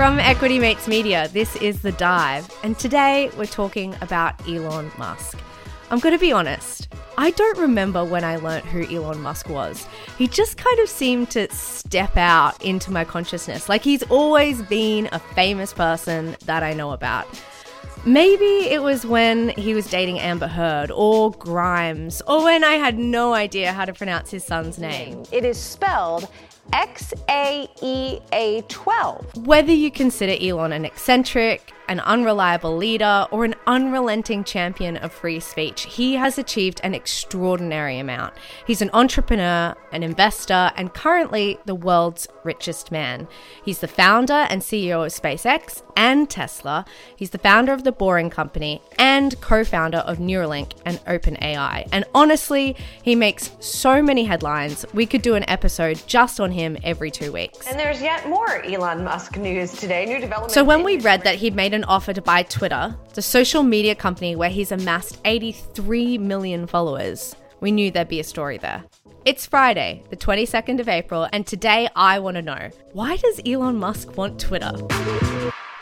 From Equity Mates Media, this is The Dive, and today we're talking about Elon Musk. I'm going to be honest, I don't remember when I learnt who Elon Musk was. He just kind of seemed to step out into my consciousness. Like he's always been a famous person that I know about. Maybe it was when he was dating Amber Heard or Grimes, or when I had no idea how to pronounce his son's name. It is spelled X A E A 12. Whether you consider Elon an eccentric, an unreliable leader, or an unrelenting champion of free speech, he has achieved an extraordinary amount. He's an entrepreneur, an investor, and currently the world's richest man. He's the founder and CEO of SpaceX and Tesla. He's the founder of the Boring Company and co founder of Neuralink and OpenAI. And honestly, he makes so many headlines. We could do an episode just on him every two weeks. And there's yet more Elon Musk news today. New development. So when we read that he'd made an offer to buy Twitter, the social media company where he's amassed 83 million followers, we knew there'd be a story there. It's Friday, the 22nd of April, and today I want to know why does Elon Musk want Twitter?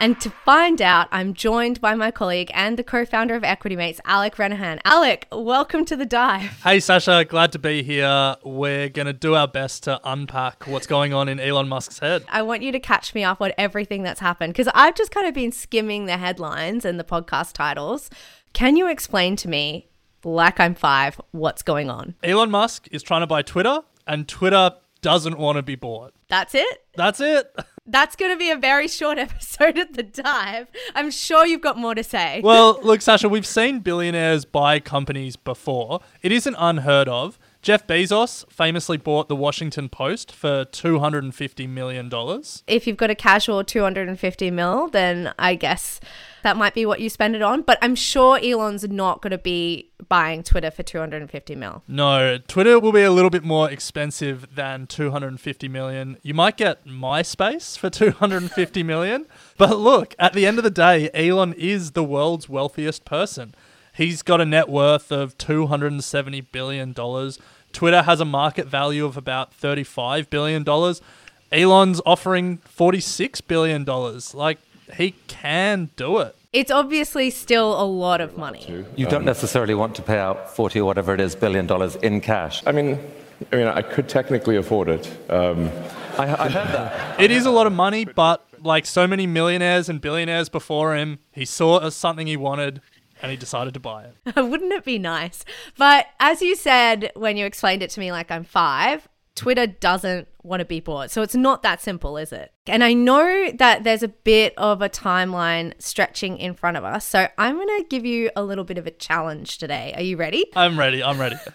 And to find out, I'm joined by my colleague and the co founder of Equity Mates, Alec Renehan. Alec, welcome to the dive. Hey, Sascha, glad to be here. We're going to do our best to unpack what's going on in Elon Musk's head. I want you to catch me up on everything that's happened because I've just kind of been skimming the headlines and the podcast titles. Can you explain to me, like I'm five, what's going on? Elon Musk is trying to buy Twitter, and Twitter doesn't want to be bought. That's it? That's it. That's going to be a very short episode of The Dive. I'm sure you've got more to say. Well, look, Sascha, we've seen billionaires buy companies before. It isn't unheard of. Jeff Bezos famously bought the Washington Post for $250 million. if you've got a casual 250 mil, then I guess that might be what you spend it on. But I'm sure Elon's not going to be buying Twitter for 250 mil. No, Twitter will be a little bit more expensive than 250 million. You might get MySpace for 250 million. But look, at the end of the day, Elon is the world's wealthiest person. He's got a net worth of 270 billion dollars. Twitter has a market value of about 35 billion dollars. Elon's offering 46 billion dollars. Like he can do it. It's obviously still a lot of money. You don't necessarily want to pay out 40 or whatever it is billion dollars in cash. I mean, I mean, I could technically afford it. Um, I, I heard that. It is a lot of money, but like so many millionaires and billionaires before him, he saw it as something he wanted and he decided to buy it. Wouldn't it be nice? But as you said when you explained it to me, like I'm five, Twitter doesn't want to be bought. So it's not that simple, is it? And I know that there's a bit of a timeline stretching in front of us. So I'm going to give you a little bit of a challenge today. Are you ready? I'm ready. I'm ready.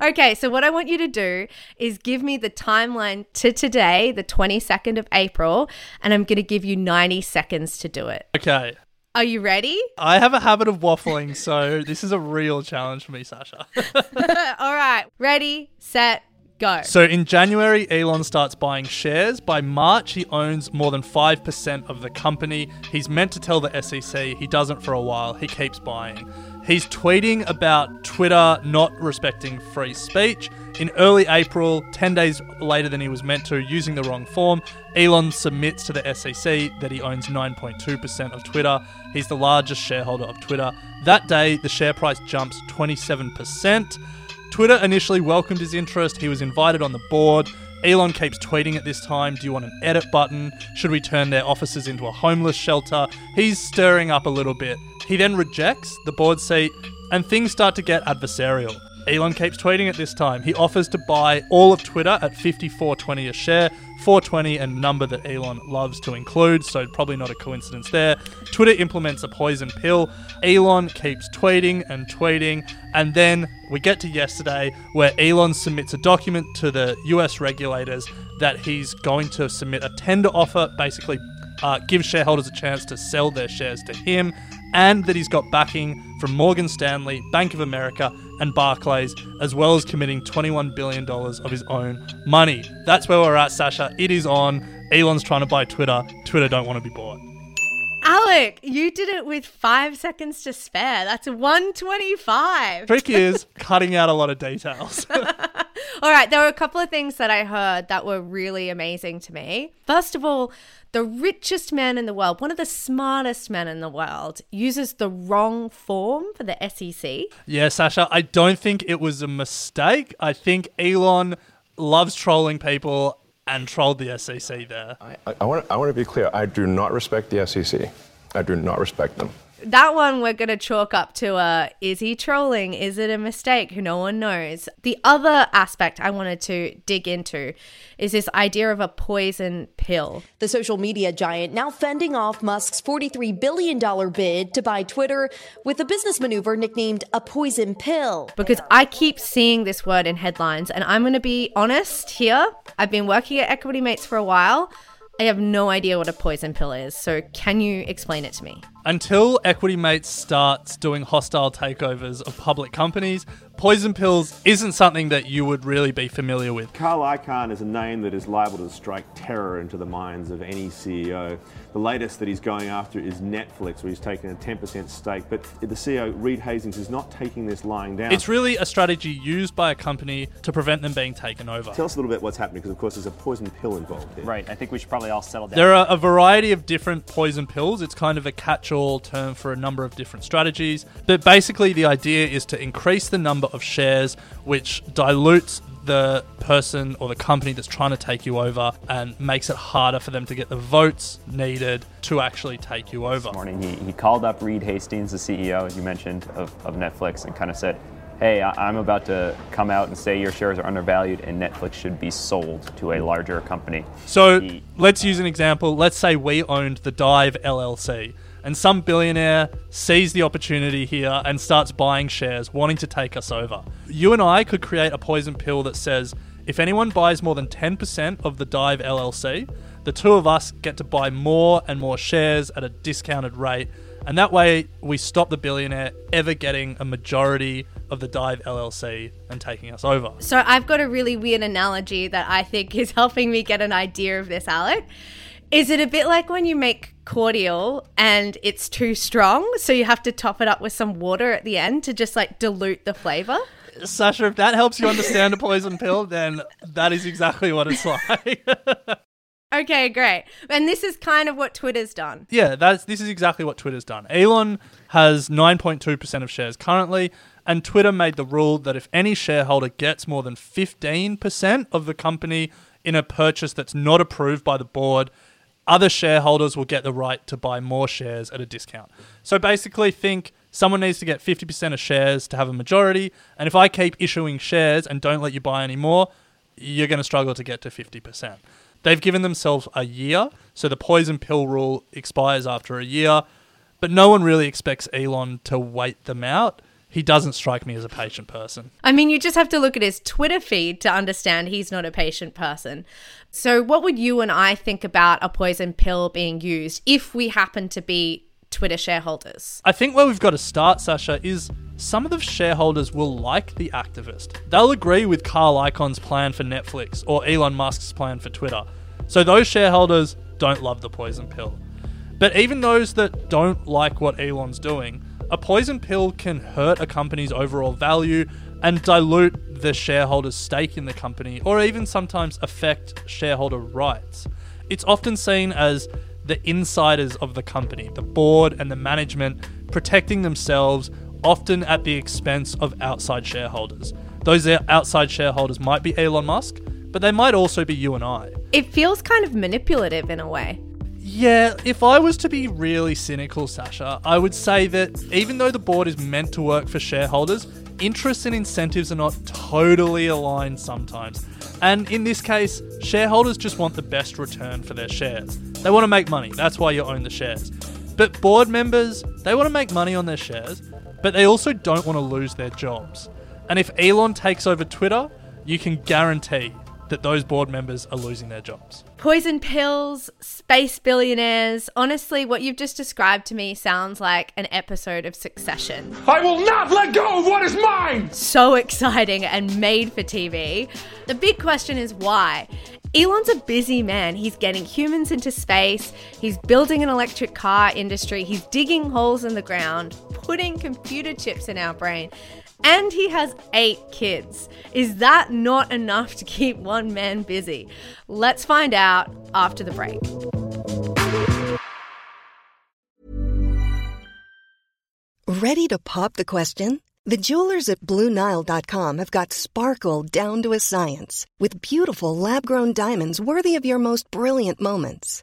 Okay, so what I want you to do is give me the timeline to today, the 22nd of April, and I'm going to give you 90 seconds to do it. Okay. Are you ready? I have a habit of waffling, so this is a real challenge for me, Sascha. All right, ready, set, go. So in January, Elon starts buying shares. By March, he owns more than 5% of the company. He's meant to tell the SEC. He doesn't for a while. He keeps buying. He's tweeting about Twitter not respecting free speech. In early April, 10 days later than he was meant to, using the wrong form, Elon submits to the SEC that he owns 9.2% of Twitter. He's the largest shareholder of Twitter. That day, the share price jumps 27%. Twitter initially welcomed his interest. He was invited on the board. Elon keeps tweeting at this time Do you want an edit button? Should we turn their offices into a homeless shelter? He's stirring up a little bit. He then rejects the board seat, and things start to get adversarial. Elon keeps tweeting at this time. He offers to buy all of Twitter at 54.20 a share, 420 a number that Elon loves to include, so probably not a coincidence there. Twitter implements a poison pill. Elon keeps tweeting and tweeting, and then we get to yesterday where Elon submits a document to the US regulators that he's going to submit a tender offer, basically uh, give shareholders a chance to sell their shares to him, and that he's got backing from Morgan Stanley, Bank of America, and Barclays, as well as committing $21 billion of his own money. That's where we're at, Sascha. It is on. Elon's trying to buy Twitter. Twitter don't want to be bought. Alec, you did it with five seconds to spare. That's 125. Trick is cutting out a lot of details. All right, there were a couple of things that I heard that were really amazing to me. First of all, the richest man in the world, one of the smartest men in the world, uses the wrong form for the SEC. yeah, Sascha, I don't think it was a mistake. I think Elon loves trolling people and trolled the SEC there. I, I, want, I want to be clear. I do not respect the SEC. I do not respect them. That one we're going to chalk up to a is he trolling? Is it a mistake? No one knows. The other aspect I wanted to dig into is this idea of a poison pill. The social media giant now fending off Musk's $43 billion bid to buy Twitter with a business maneuver nicknamed a poison pill. because I keep seeing this word in headlines, and I'm going to be honest here. I've been working at Equity Mates for a while. I have no idea what a poison pill is, so can you explain it to me? Until Equity Mates starts doing hostile takeovers of public companies, poison pills isn't something that you would really be familiar with. Carl Icahn is a name that is liable to strike terror into the minds of any CEO. The latest that he's going after is Netflix, where he's taken a 10% stake. But the CEO, Reed Hastings, is not taking this lying down. It's really a strategy used by a company to prevent them being taken over. Tell us a little bit what's happening, because of course there's a poison pill involved here. Right. I think we should probably all settle down. There are a variety of different poison pills. It's kind of a catch all term for a number of different strategies. But basically, the idea is to increase the number of shares, which dilutes the person or the company that's trying to take you over and makes it harder for them to get the votes needed to actually take you over. This morning, he, he called up Reed Hastings, the CEO, as you mentioned, of, of Netflix, and kind of said, Hey, I- I'm about to come out and say your shares are undervalued and Netflix should be sold to a larger company. So He- let's use an example. Let's say we owned the Dive LLC, and some billionaire sees the opportunity here and starts buying shares, wanting to take us over. You and I could create a poison pill that says if anyone buys more than 10% of the Dive LLC, the two of us get to buy more and more shares at a discounted rate. And that way, we stop the billionaire ever getting a majority of the Dive LLC and taking us over. So I've got a really weird analogy that I think is helping me get an idea of this, Alec. Is it a bit like when you make cordial and it's too strong, so you have to top it up with some water at the end to just like dilute the flavor? Sascha, if that helps you understand a poison pill, then that is exactly what it's like. Okay, great. And this is kind of what Twitter's done. yeah, that's this is exactly what Twitter's done. Elon has 9.2% of shares currently, and Twitter made the rule that if any shareholder gets more than 15% of the company in a purchase that's not approved by the board, other shareholders will get the right to buy more shares at a discount. So basically, think someone needs to get 50% of shares to have a majority, and if I keep issuing shares and don't let you buy any more, you're going to struggle to get to 50%. They've given themselves a year, so the poison pill rule expires after a year, but no one really expects Elon to wait them out. He doesn't strike me as a patient person. I mean, you just have to look at his Twitter feed to understand he's not a patient person. So, what would you and I think about a poison pill being used if we happen to be Twitter shareholders? I think where we've got to start, Sascha, is some of the shareholders will like the activist. They'll agree with Carl Icahn's plan for Netflix or Elon Musk's plan for Twitter. So those shareholders don't love the poison pill. But even those that don't like what Elon's doing, a poison pill can hurt a company's overall value and dilute the shareholders' stake in the company, or even sometimes affect shareholder rights. It's often seen as the insiders of the company, the board and the management, protecting themselves, often at the expense of outside shareholders. Those outside shareholders might be Elon Musk, but they might also be you and I. It feels kind of manipulative in a way. Yeah, if I was to be really cynical, Sascha, I would say that even though the board is meant to work for shareholders, interests and incentives are not totally aligned sometimes. And in this case, shareholders just want the best return for their shares. They want to make money, that's why you own the shares. But board members, they want to make money on their shares, but they also don't want to lose their jobs. And if Elon takes over Twitter, you can guarantee that those board members are losing their jobs. Poison pills, space billionaires. Honestly, what you've just described to me sounds like an episode of Succession. I will not let go of what is mine! So exciting and made for TV. The big question is why? Elon's a busy man. He's getting humans into space, he's building an electric car industry, he's digging holes in the ground, putting computer chips in our brain and he has eight kids. Is that not enough to keep one man busy? Let's find out after the break. Ready to pop the question? The jewelers at Bluenile.com have got sparkle down to a science with beautiful lab grown diamonds worthy of your most brilliant moments.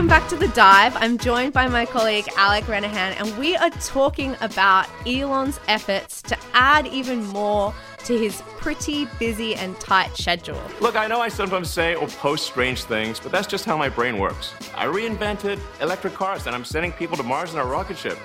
Welcome back to The Dive. I'm joined by my colleague Alec Renehan, and we are talking about Elon's efforts to add even more to his pretty busy and tight schedule. Look, I know I sometimes say or post strange things, but that's just how my brain works. I reinvented electric cars and I'm sending people to Mars in a rocket ship.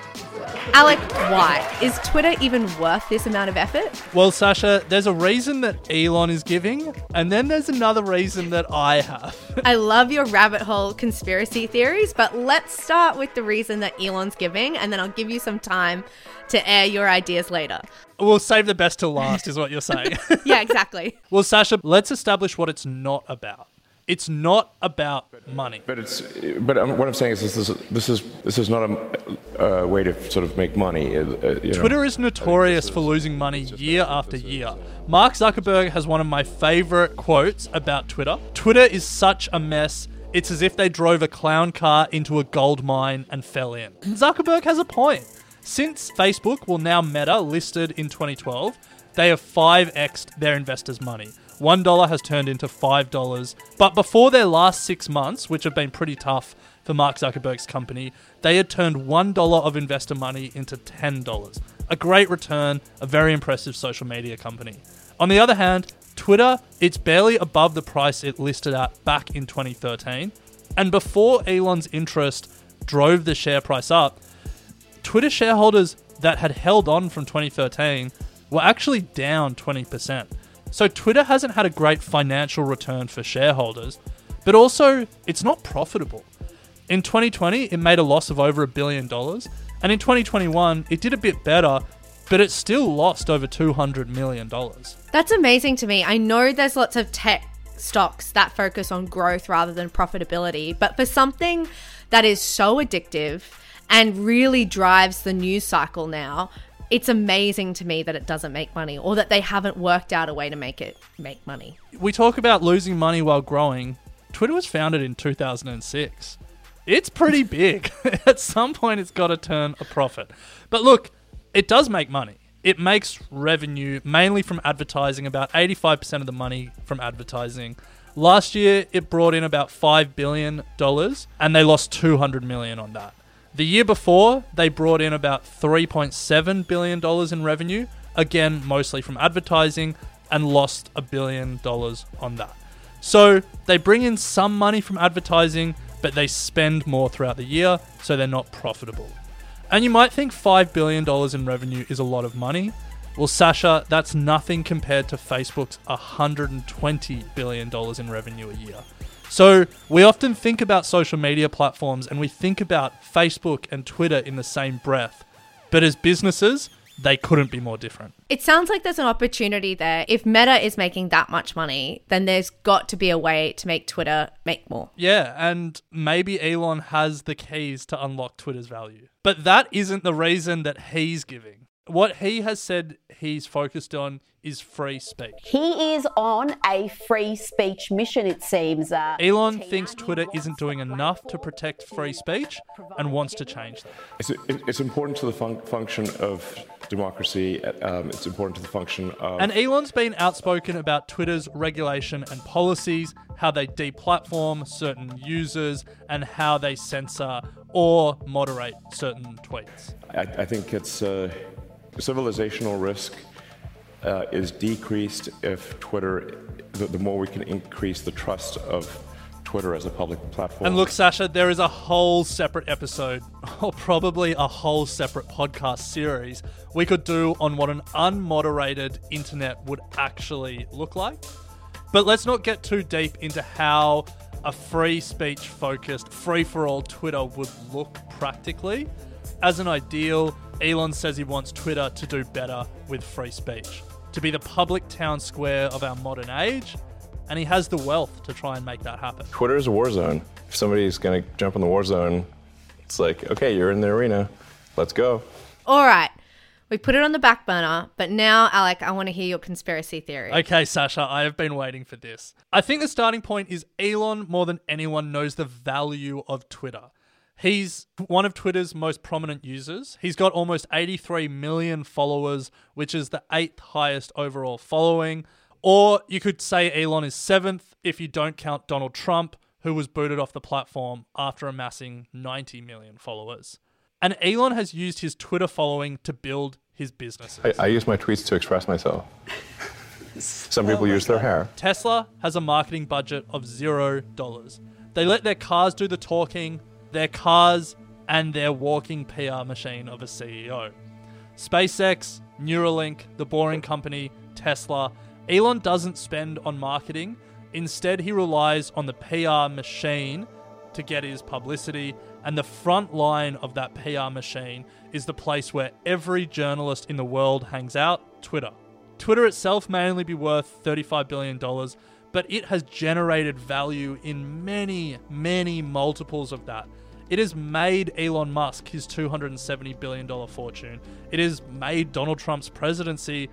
Alec, why? Is Twitter even worth this amount of effort? Well, Sascha, there's a reason that Elon is giving, and then there's another reason that I have. I love your rabbit hole conspiracy theories, but let's start with the reason that Elon's giving, and then I'll give you some time to air your ideas later. We'll save the best till last, is what you're saying. yeah, exactly. well, Sascha, let's establish what it's not about. It's not about money. But it's. But um, what I'm saying is this is this is this is not a uh, way to sort of make money. Uh, uh you know? Twitter is notorious for losing money year after year. Mark Zuckerberg has one of my favorite quotes about Twitter. Twitter is such a mess. It's as if they drove a clown car into a gold mine and fell in. Zuckerberg has a point. Since Facebook, well now Meta, listed in 2012, they have 5xed their investors' money. $1 has turned into $5. But before their last six months, which have been pretty tough for Mark Zuckerberg's company, they had turned $1 of investor money into $10. A great return, a very impressive social media company. On the other hand, Twitter, it's barely above the price it listed at back in 2013. And before Elon's interest drove the share price up, Twitter shareholders that had held on from 2013 were actually down 20%. So Twitter hasn't had a great financial return for shareholders, but also it's not profitable. In 2020, it made a loss of over a billion dollars, and in 2021, it did a bit better, but it still lost over $200 million. That's amazing to me. I know there's lots of tech stocks that focus on growth rather than profitability, but for something that is so addictive, and really drives the news cycle now, it's amazing to me that it doesn't make money or that they haven't worked out a way to make it make money. We talk about losing money while growing. Twitter was founded in 2006. It's pretty big. At some point, it's got to turn a profit. But look, it does make money. It makes revenue mainly from advertising, about 85% of the money from advertising. Last year, it brought in about $5 billion, and they lost 200 million on that. The year before, they brought in about $3.7 billion in revenue, again, mostly from advertising, and lost a billion dollars on that. So they bring in some money from advertising, but they spend more throughout the year, so they're not profitable. And you might think $5 billion in revenue is a lot of money. Well, Sascha, that's nothing compared to Facebook's $120 billion in revenue a year. So we often think about social media platforms and we think about Facebook and Twitter in the same breath. But as businesses, they couldn't be more different. It sounds like there's an opportunity there. If Meta is making that much money, then there's got to be a way to make Twitter make more. Yeah, and maybe Elon has the keys to unlock Twitter's value. But that isn't the reason that he's giving. What he has said he's focused on is free speech. He is on a free speech mission, it seems. Uh, Elon thinks Twitter isn't doing enough to protect free speech and wants to change that. It's, it's important to the fun- function of democracy. Um, it's important to the function of. And Elon's been outspoken about Twitter's regulation and policies, how they deplatform certain users, and how they censor or moderate certain tweets. I, I think it's uh, civilizational risk uh, is decreased if Twitter, the, the more we can increase the trust of Twitter as a public platform. And look, Sascha, there is a whole separate episode, or probably a whole separate podcast series we could do on what an unmoderated internet would actually look like. But let's not get too deep into how a free speech focused, free for all Twitter would look practically. As an ideal, Elon says he wants Twitter to do better with free speech, to be the public town square of our modern age, and he has the wealth to try and make that happen. Twitter is a war zone. If somebody's going to jump in the war zone, it's like, okay, you're in the arena. Let's go. All right. We put it on the back burner, but now, Alec, I want to hear your conspiracy theory. Okay, Sascha, I have been waiting for this. I think the starting point is Elon, more than anyone, knows the value of Twitter. He's one of Twitter's most prominent users. He's got almost 83 million followers, which is the eighth highest overall following. Or you could say Elon is seventh if you don't count Donald Trump, who was booted off the platform after amassing 90 million followers. And Elon has used his Twitter following to build his businesses. I, I use my tweets to express myself. Some people oh use their hair. Tesla has a marketing budget of zero dollars. They let their cars do the talking, their cars, and their walking PR machine of a CEO. SpaceX, Neuralink, the Boring Company, Tesla, Elon doesn't spend on marketing. Instead, he relies on the PR machine to get his publicity, and the front line of that PR machine is the place where every journalist in the world hangs out Twitter. Twitter itself may only be worth $35 billion, but it has generated value in many, many multiples of that. It has made Elon Musk his $270 billion fortune. It has made Donald Trump's presidency.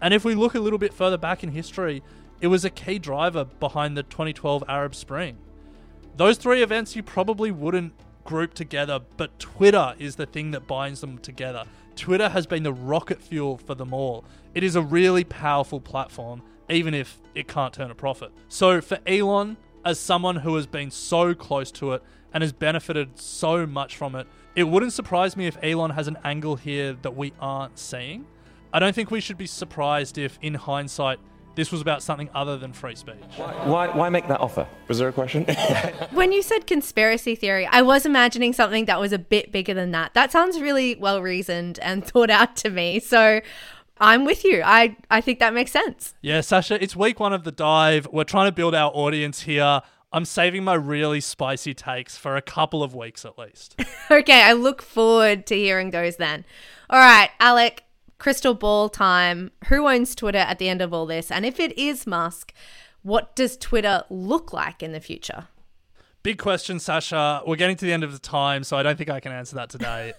And if we look a little bit further back in history, it was a key driver behind the 2012 Arab Spring. Those three events you probably wouldn't group together, but Twitter is the thing that binds them together. Twitter has been the rocket fuel for them all. It is a really powerful platform, even if it can't turn a profit. So, for Elon, as someone who has been so close to it and has benefited so much from it, it wouldn't surprise me if Elon has an angle here that we aren't seeing. I don't think we should be surprised if, in hindsight, this was about something other than free speech. Why, why make that offer? Was there a question? when you said conspiracy theory, I was imagining something that was a bit bigger than that. That sounds really well reasoned and thought out to me. So I'm with you. I, I think that makes sense. Yeah, Sascha, it's week one of the dive. We're trying to build our audience here. I'm saving my really spicy takes for a couple of weeks at least. okay, I look forward to hearing those then. All right, Alec, crystal ball time. Who owns Twitter at the end of all this? And if it is Musk, what does Twitter look like in the future? Big question, Sascha. We're getting to the end of the time, so I don't think I can answer that today.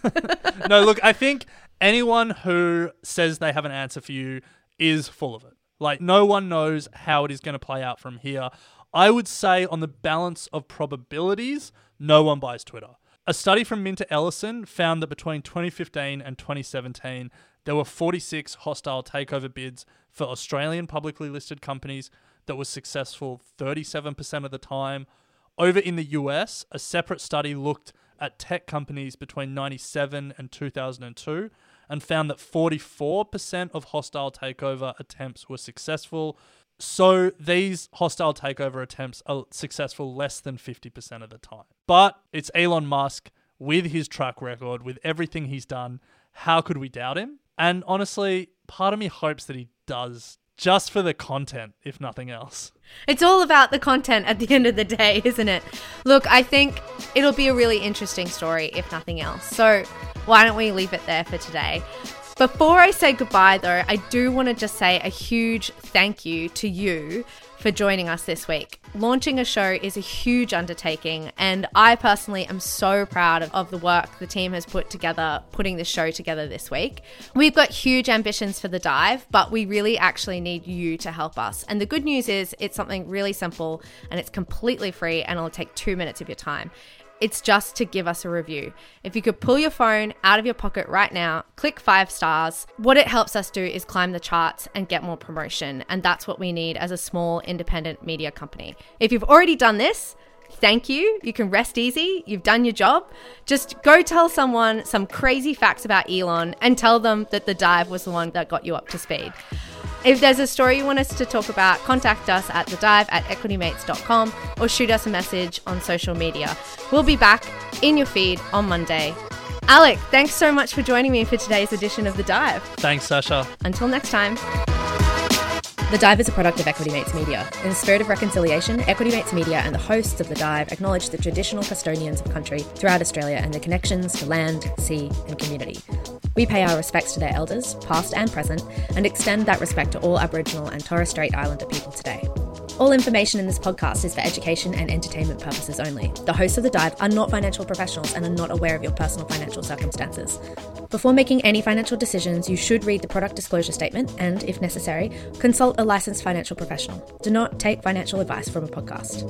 no, look, I think anyone who says they have an answer for you is full of it. Like, no one knows how it is going to play out from here. I would say, on the balance of probabilities, no one buys Twitter. A study from Minter Ellison found that between 2015 and 2017, there were 46 hostile takeover bids for Australian publicly listed companies that was successful 37% of the time. Over in the US, a separate study looked at tech companies between 97 and 2002 and found that 44% of hostile takeover attempts were successful. So these hostile takeover attempts are successful less than 50% of the time. But it's Elon Musk with his track record, with everything he's done. How could we doubt him? And honestly, part of me hopes that he does just for the content, if nothing else. It's all about the content at the end of the day, isn't it? Look, I think it'll be a really interesting story, if nothing else. So, why don't we leave it there for today? Before I say goodbye, though, I do want to just say a huge thank you to you for joining us this week. Launching a show is a huge undertaking, and I personally am so proud of, of the work the team has put together putting this show together this week. We've got huge ambitions for the dive, but we really actually need you to help us. And the good news is it's something really simple and it's completely free and it'll take two minutes of your time. It's just to give us a review. If you could pull your phone out of your pocket right now, click five stars. What it helps us do is climb the charts and get more promotion. And that's what we need as a small independent media company. If you've already done this, thank you. You can rest easy. You've done your job. Just go tell someone some crazy facts about Elon and tell them that the dive was the one that got you up to speed. If there's a story you want us to talk about, contact us at the dive at equitymates.com or shoot us a message on social media. We'll be back in your feed on Monday. Alec, thanks so much for joining me for today's edition of The Dive. Thanks, Sascha. Until next time. The Dive is a product of Equity Mates Media. In the spirit of reconciliation, Equity Mates Media and the hosts of The Dive acknowledge the traditional custodians of country throughout Australia and their connections to land, sea, and community. We pay our respects to their elders, past and present, and extend that respect to all Aboriginal and Torres Strait Islander people today. All information in this podcast is for education and entertainment purposes only. The hosts of The Dive are not financial professionals and are not aware of your personal financial circumstances. Before making any financial decisions, you should read the product disclosure statement and, if necessary, consult a licensed financial professional. Do not take financial advice from a podcast.